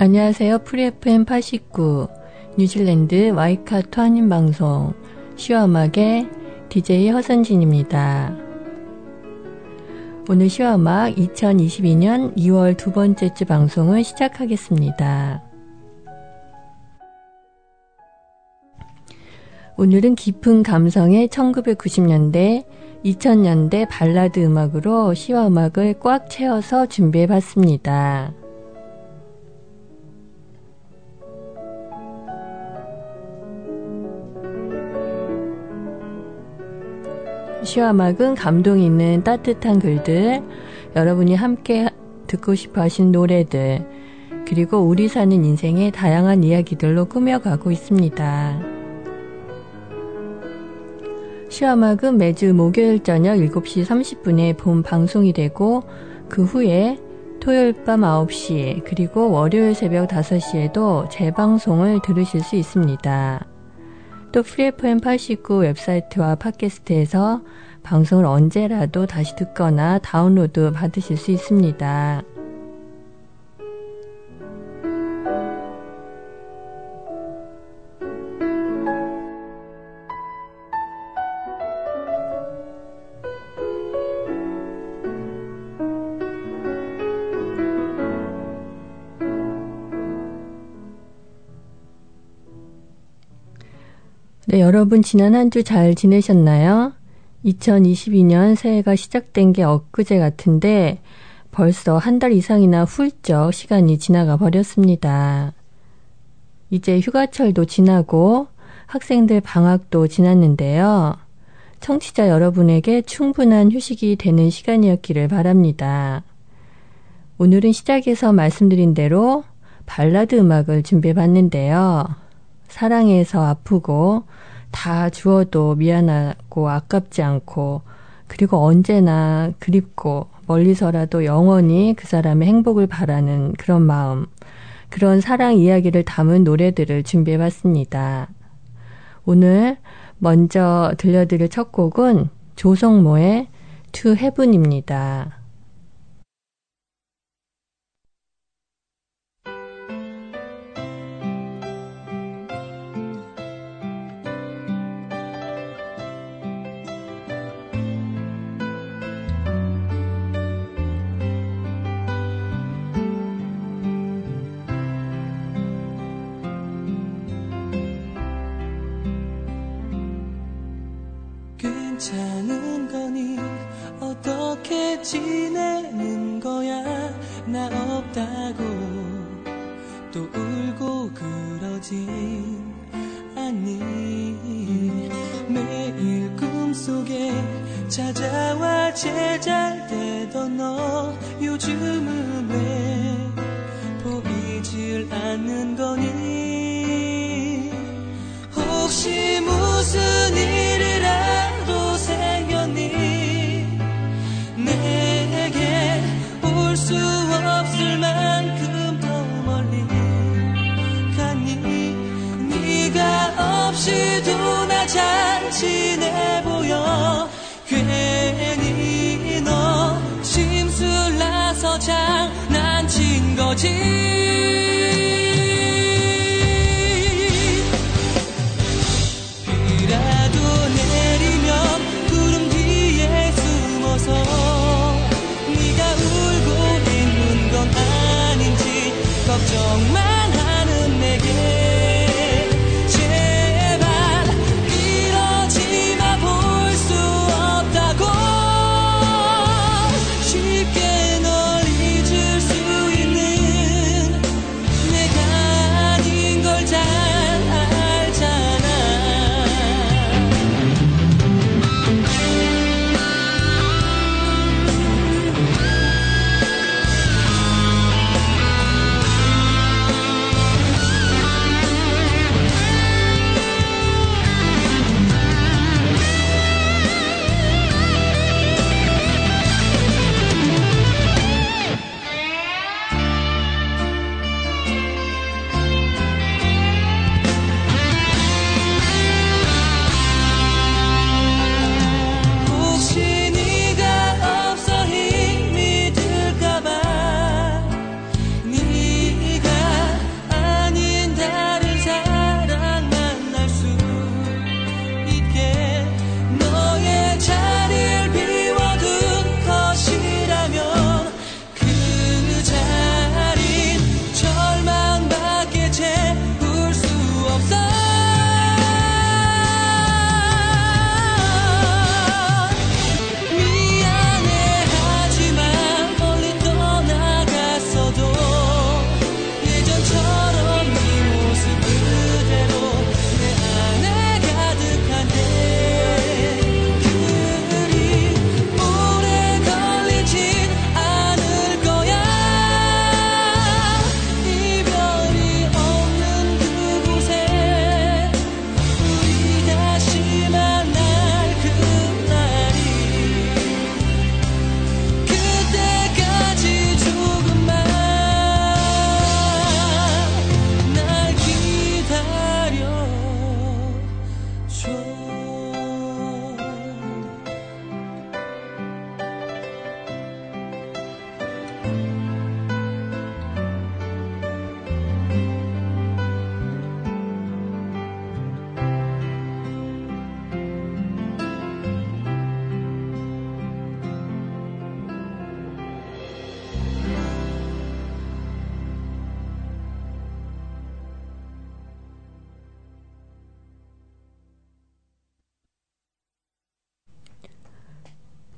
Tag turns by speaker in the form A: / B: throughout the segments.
A: 안녕하세요. Free FM 89 뉴질랜드 와이카토 한인방송 시와음악의 DJ 허선진입니다. 오늘 시와음악 2022년 2월 두 번째 주 방송을 시작하겠습니다. 오늘은 깊은 감성의 1990년대, 2000년대 발라드 음악으로 시와 음악을 꽉 채워서 준비해 봤습니다. 시와막은 감동 있는 따뜻한 글들, 여러분이 함께 듣고 싶어 하신 노래들, 그리고 우리 사는 인생의 다양한 이야기들로 꾸며가고 있습니다. 시와막은 매주 목요일 저녁 7시 30분에 본 방송이 되고, 그 후에 토요일 밤 9시, 그리고 월요일 새벽 5시에도 재방송을 들으실 수 있습니다. 또 FreeFM89 웹사이트와 팟캐스트에서 방송을 언제라도 다시 듣거나 다운로드 받으실 수 있습니다. 네, 여러분 지난 한 주 잘 지내셨나요? 2022년 새해가 시작된 게 엊그제 같은데 벌써 한 달 이상이나 훌쩍 시간이 지나가 버렸습니다. 이제 휴가철도 지나고 학생들 방학도 지났는데요. 청취자 여러분에게 충분한 휴식이 되는 시간이었기를 바랍니다. 오늘은 시작에서 말씀드린 대로 발라드 음악을 준비해 봤는데요. 사랑해서 아프고 다 주어도 미안하고 아깝지 않고 그리고 언제나 그립고 멀리서라도 영원히 그 사람의 행복을 바라는 그런 마음, 그런 사랑 이야기를 담은 노래들을 준비해 봤습니다. 오늘 먼저 들려드릴 첫 곡은 조성모의 To Heaven입니다.
B: 않니 매일 꿈속에 찾아와 제잘되던 너 요즘은 없이도 나 잔치내 보여. 괜히 너 심술나서 장난친 거지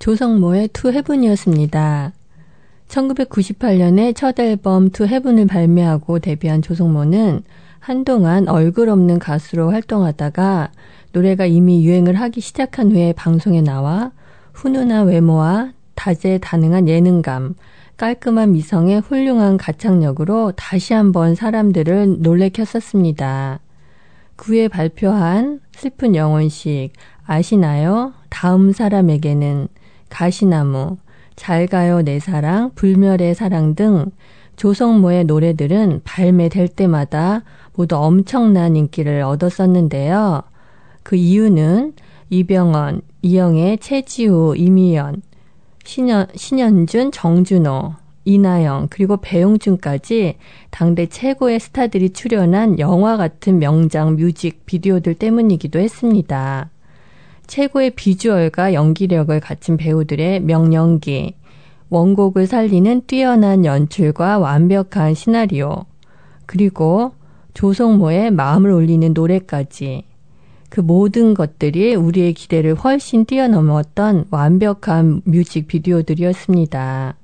A: 조성모의 To Heaven이었습니다. 1998년에 첫 앨범 To Heaven을 발매하고 데뷔한 조성모는 한동안 얼굴 없는 가수로 활동하다가 노래가 이미 유행을 하기 시작한 후에 방송에 나와 훈훈한 외모와 다재다능한 예능감, 깔끔한 미성의 훌륭한 가창력으로 다시 한번 사람들을 놀래켰었습니다. 그 후에 발표한 슬픈 영혼식, 아시나요? 다음 사람에게는 가시나무, 잘 가요 내 사랑, 불멸의 사랑 등 조성모의 노래들은 발매될 때마다 모두 엄청난 인기를 얻었었는데요. 그 이유는 이병헌, 이영애, 최지우, 이미연, 신현, 신현준, 정준호, 이나영, 그리고 배용준까지 당대 최고의 스타들이 출연한 영화 같은 명장 뮤직 비디오들 때문이기도 했습니다. 최고의 비주얼과 연기력을 갖춘 배우들의 명연기, 원곡을 살리는 뛰어난 연출과 완벽한 시나리오, 그리고 조성모의 마음을 울리는 노래까지 그 모든 것들이 우리의 기대를 훨씬 뛰어넘었던 완벽한 뮤직 비디오들이었습니다.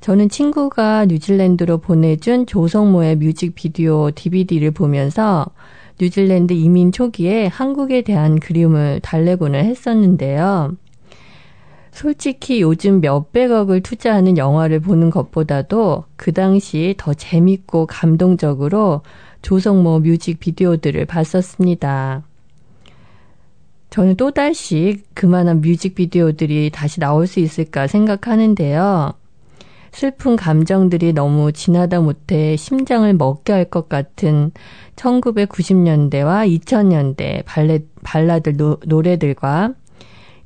A: 저는 친구가 뉴질랜드로 보내준 조성모의 뮤직 비디오 DVD를 보면서 뉴질랜드 이민 초기에 한국에 대한 그리움을 달래고는 했었는데요. 솔직히 요즘 몇백억을 투자하는 영화를 보는 것보다도 그 당시 더 재밌고 감동적으로 조성모 뮤직 비디오들을 봤었습니다. 저는 또다시 그만한 뮤직비디오들이 다시 나올 수 있을까 생각하는데요. 슬픈 감정들이 너무 지나다 못해 심장을 먹게 할 것 같은 1990년대와 2000년대 발레, 발라드 노, 노래들과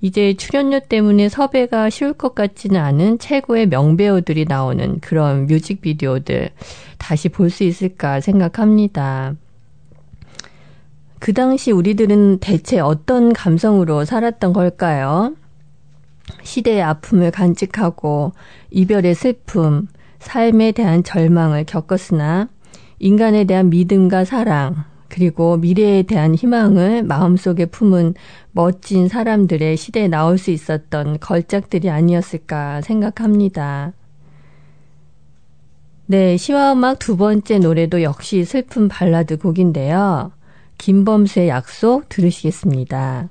A: 이제 출연료 때문에 섭외가 쉬울 것 같지는 않은 최고의 명배우들이 나오는 그런 뮤직비디오들 다시 볼 수 있을까 생각합니다. 그 당시 우리들은 대체 어떤 감성으로 살았던 걸까요? 시대의 아픔을 간직하고 이별의 슬픔, 삶에 대한 절망을 겪었으나 인간에 대한 믿음과 사랑, 그리고 미래에 대한 희망을 마음속에 품은 멋진 사람들의 시대에 나올 수 있었던 걸작들이 아니었을까 생각합니다. 네, 시와 음악 두 번째 노래도 역시 슬픈 발라드 곡인데요. 김범수의 약속 들으시겠습니다.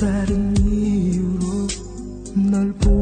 C: 다른 이유로 널 보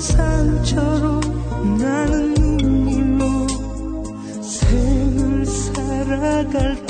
C: 상처로 나는 눈물로 생을 살아갈 테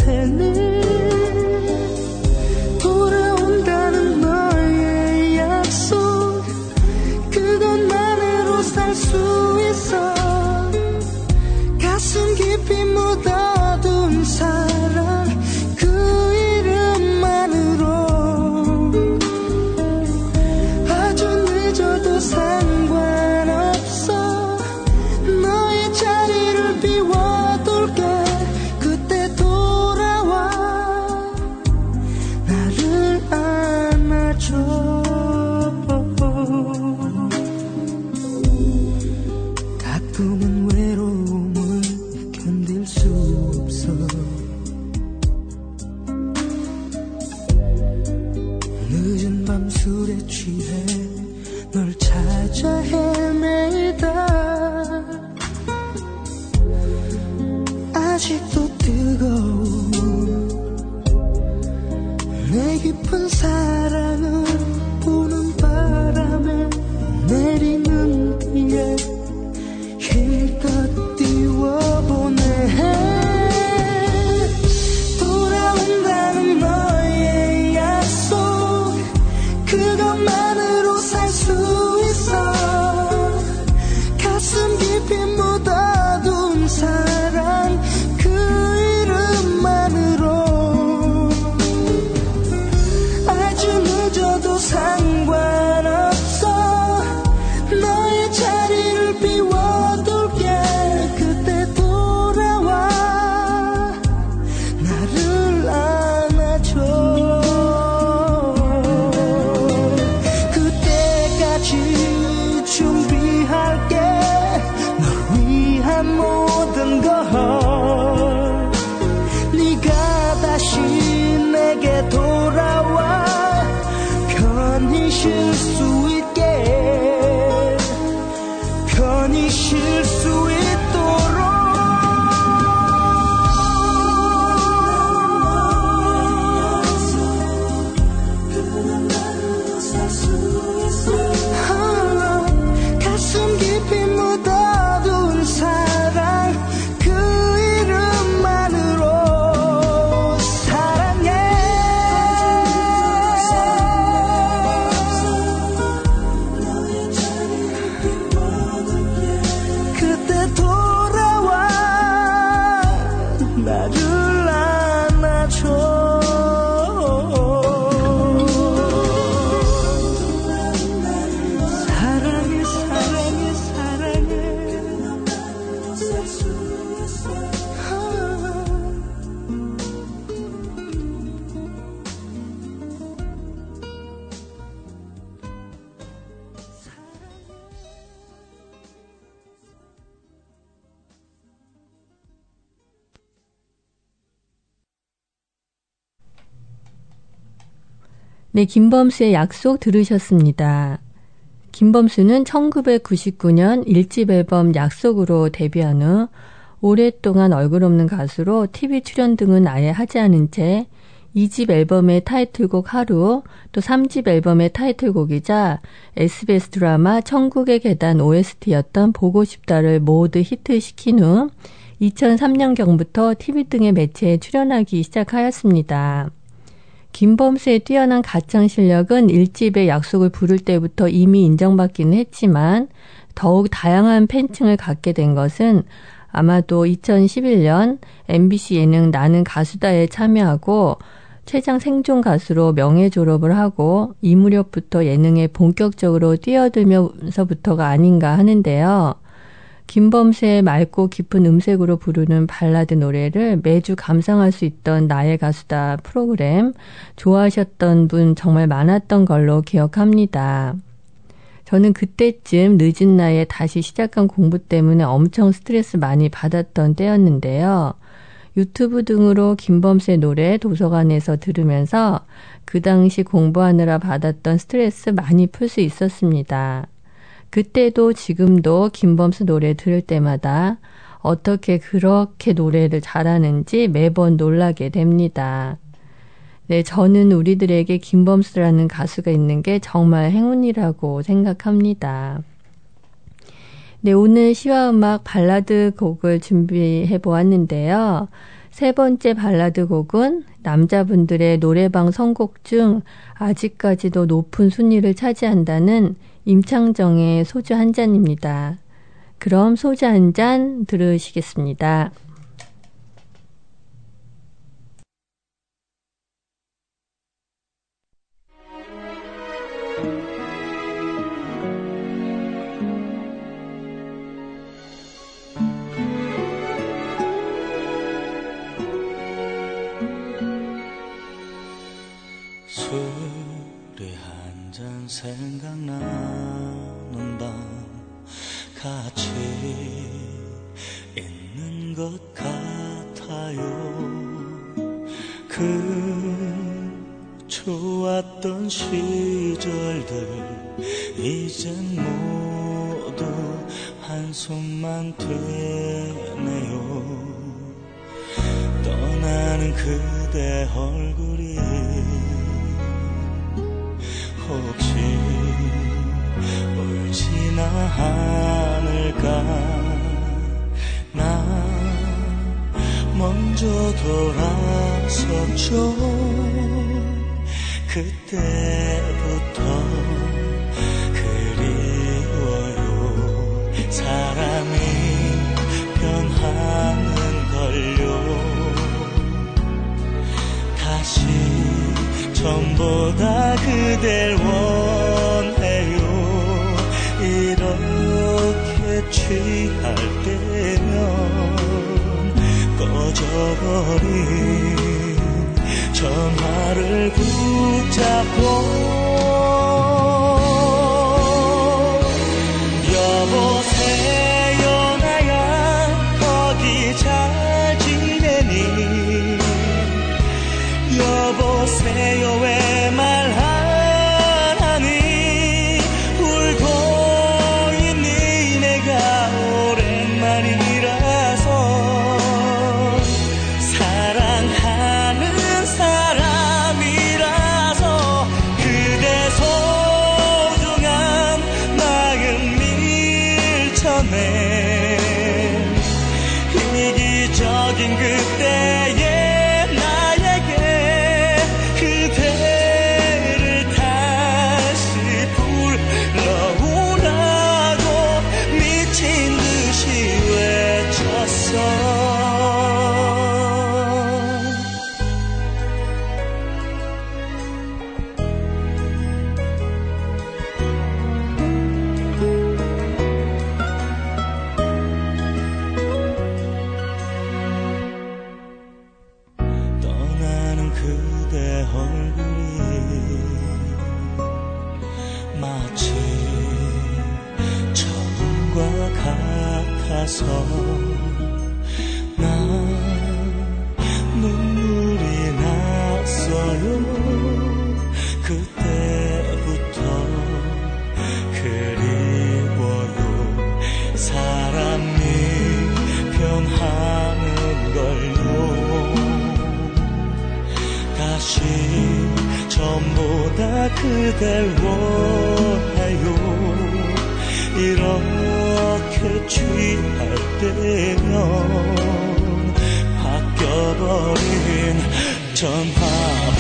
A: 네, 김범수의 약속 들으셨습니다. 김범수는 1999년 1집 앨범 약속으로 데뷔한 후 오랫동안 얼굴 없는 가수로 TV 출연 등은 아예 하지 않은 채 2집 앨범의 타이틀곡 하루, 또 3집 앨범의 타이틀곡이자 SBS 드라마 천국의 계단 OST였던 보고 싶다를 모두 히트시킨 후 2003년경부터 TV 등의 매체에 출연하기 시작하였습니다. 김범수의 뛰어난 가창 실력은 1집의 약속을 부를 때부터 이미 인정받기는 했지만 더욱 다양한 팬층을 갖게 된 것은 아마도 2011년 MBC 예능 나는 가수다에 참여하고 최장 생존 가수로 명예 졸업을 하고 이 무렵부터 예능에 본격적으로 뛰어들면서부터가 아닌가 하는데요. 김범수의 맑고 깊은 음색으로 부르는 발라드 노래를 매주 감상할 수 있던 나의 가수다 프로그램 좋아하셨던 분 정말 많았던 걸로 기억합니다. 저는 그때쯤 늦은 나이에 다시 시작한 공부 때문에 엄청 스트레스 많이 받았던 때였는데요. 유튜브 등으로 김범수의 노래 도서관에서 들으면서 그 당시 공부하느라 받았던 스트레스 많이 풀 수 있었습니다. 그때도 지금도 김범수 노래 들을 때마다 어떻게 그렇게 노래를 잘하는지 매번 놀라게 됩니다. 네, 저는 우리들에게 김범수라는 가수가 있는 게 정말 행운이라고 생각합니다. 네, 오늘 시와 음악 발라드 곡을 준비해 보았는데요. 세 번째 발라드 곡은 남자분들의 노래방 선곡 중 아직까지도 높은 순위를 차지한다는 임창정의 소주 한 잔입니다. 그럼 소주 한 잔 들으시겠습니다.
B: 않을까? 나 먼저 돌아섰죠. 그때부터 그리워요. 사람이 변하는 걸요. 다시 전보다 그댈 원해요. 이렇게 취할 때면 꺼져버린 전화를 붙잡고 여보세요 나야 거기 잘 지내니? 여보세요 왜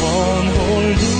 B: 전화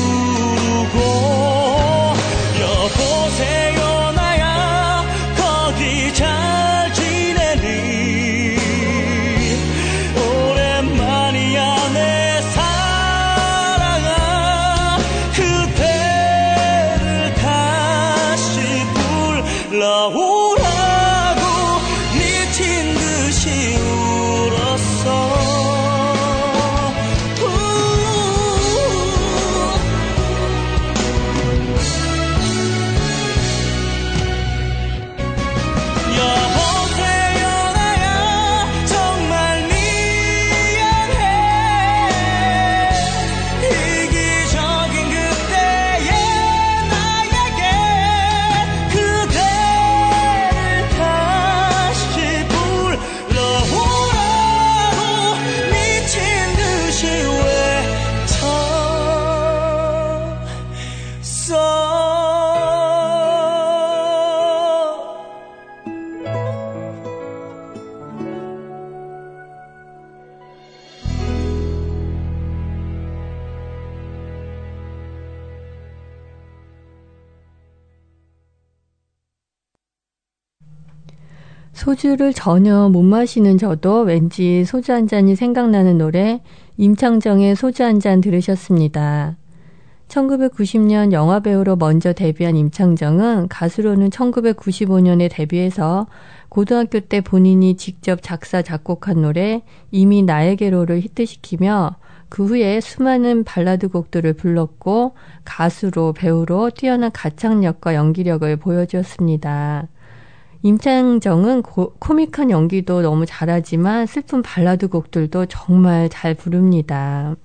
A: 소주를 전혀 못 마시는 저도 왠지 소주 한 잔이 생각나는 노래 임창정의 소주 한 잔 들으셨습니다. 1990년 영화배우로 먼저 데뷔한 임창정은 가수로는 1995년에 데뷔해서 고등학교 때 본인이 직접 작사, 작곡한 노래 이미 나에게로를 히트시키며 그 후에 수많은 발라드 곡들을 불렀고 가수로 배우로 뛰어난 가창력과 연기력을 보여주었습니다. 임창정은 고, 코믹한 연기도 너무 잘하지만 슬픈 발라드 곡들도 정말 잘 부릅니다.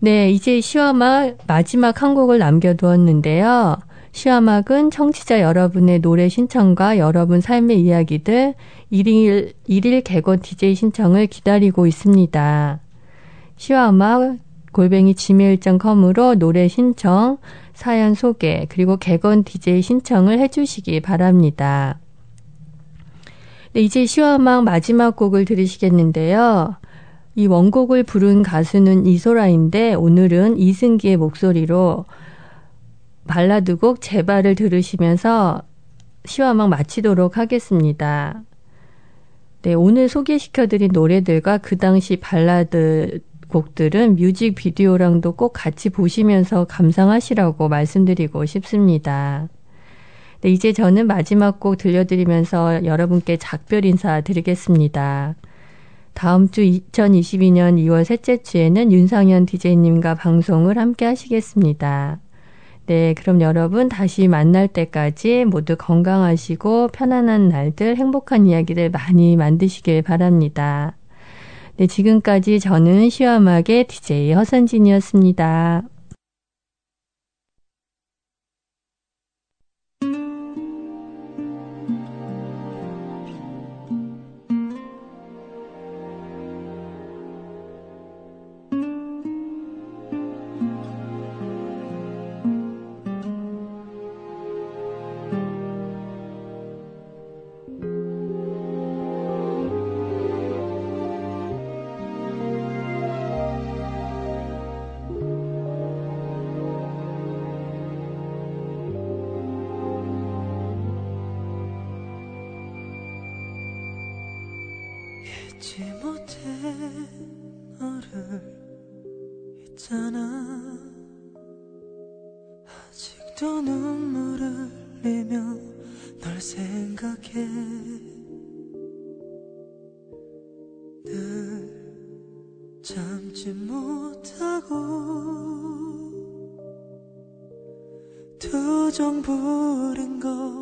A: 네, 이제 시화막 마지막 한 곡을 남겨두었는데요. 시화막은 청취자 여러분의 노래 신청과 여러분 삶의 이야기들 일일, 일일 개건 DJ 신청을 기다리고 있습니다. 시화막 골뱅이 gmail.com으로 노래 신청, 사연 소개, 그리고 개건 DJ 신청을 해주시기 바랍니다. 네, 이제 시화막 마지막 곡을 들으시겠는데요. 이 원곡을 부른 가수는 이소라인데 오늘은 이승기의 목소리로 발라드곡 제발을 들으시면서 시화막 마치도록 하겠습니다. 네, 오늘 소개시켜드린 노래들과 그 당시 발라드 곡들은 뮤직 비디오랑도 꼭 같이 보시면서 감상하시라고 말씀드리고 싶습니다. 네, 이제 저는 마지막 곡 들려드리면서 여러분께 작별 인사 드리겠습니다. 다음 주 2022년 2월 셋째 주에는 윤상현 DJ님과 방송을 함께 하시겠습니다. 네, 그럼 여러분 다시 만날 때까지 모두 건강하시고 편안한 날들, 행복한 이야기들 많이 만드시길 바랍니다. 네, 지금까지 저는 시와막의 DJ 허선진이었습니다.
D: 투정 부린 거